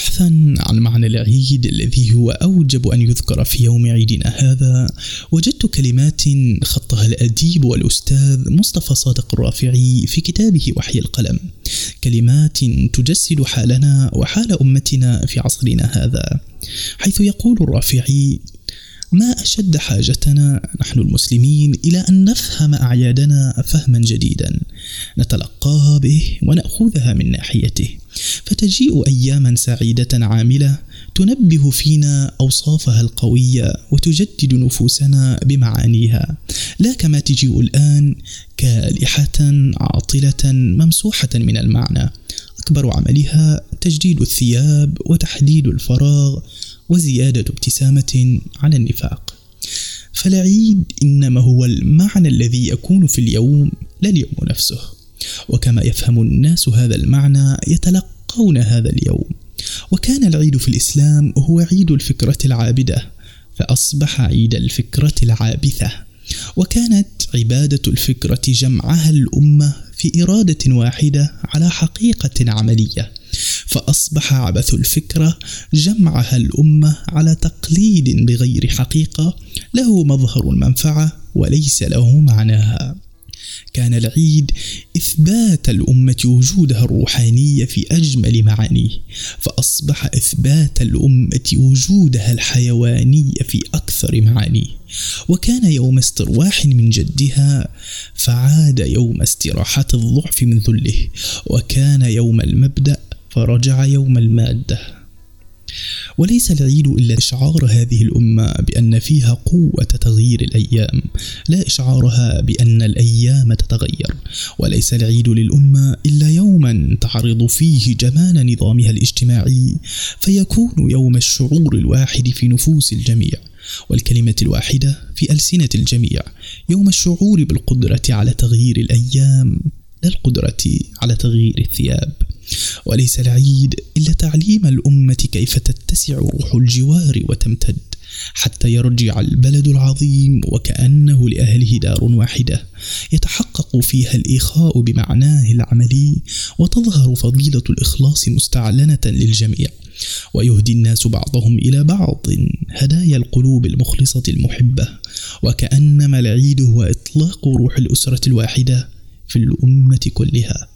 بحثا عن معنى العيد الذي هو أوجب أن يذكر في يوم عيدنا هذا. وجدت كلمات خطها الأديب والأستاذ مصطفى صادق الرافعي في كتابه وحي القلم. كلمات تجسد حالنا وحال أمتنا في عصرنا هذا. حيث يقول الرافعي ما أشد حاجتنا نحن المسلمين إلى أن نفهم أعيادنا فهما جديدا نتلقاها به ونأخذها من ناحيته. فتجيء أياما سعيدة عاملة تنبه فينا أوصافها القوية وتجدد نفوسنا بمعانيها. لا كما تجيء الآن كالحة عاطلة ممسوحة من المعنى. أكبر عملها تجديد الثياب وتحديد الفراغ وزيادة ابتسامة على النفاق. فالعيد إنما هو المعنى الذي يكون في اليوم لا اليوم نفسه. وكما يفهم الناس هذا المعنى يتلقون هذا اليوم. وكان العيد في الإسلام هو عيد الفكرة العابدة فأصبح عيد الفكرة العابثة. وكانت عبادة الفكرة جمعها الأمة في إرادة واحدة على حقيقة عملية. فأصبح عبث الفكرة جمعها الأمة على تقليد بغير حقيقة له مظهر المنفعة وليس له معناها كان العيد إثبات الأمة وجودها الروحاني في أجمل معانيه فأصبح إثبات الأمة وجودها الحيواني في أكثر معانيه. وكان يوم استرواح من جدها فعاد يوم استراحة الضعف من ذله. وكان يوم المبدأ فرجع يوم المادة. وليس العيد إلا إشعار هذه الأمة بأن فيها قوة تغيير الأيام. لا إشعارها بأن الأيام تتغير. وليس العيد للأمة إلا يوما تعرض فيه جمال نظامها الاجتماعي فيكون يوم الشعور الواحد في نفوس الجميع. والكلمة الواحدة في ألسنة الجميع يوم الشعور بالقدرة على تغيير الأيام لا القدرة على تغيير الثياب. وليس العيد إلا تعليم الأمة كيف تتسع روح الجوار وتمتد حتى يرجع البلد العظيم وكأنه لأهله دار واحدة. يتحقق فيها الإخاء بمعناه العملي وتظهر فضيلة الإخلاص مستعلنة للجميع. ويهدي الناس بعضهم إلى بعض هدايا القلوب المخلصة المحبة. وكأنما العيد هو إطلاق روح الأسرة الواحدة في الأمة كلها.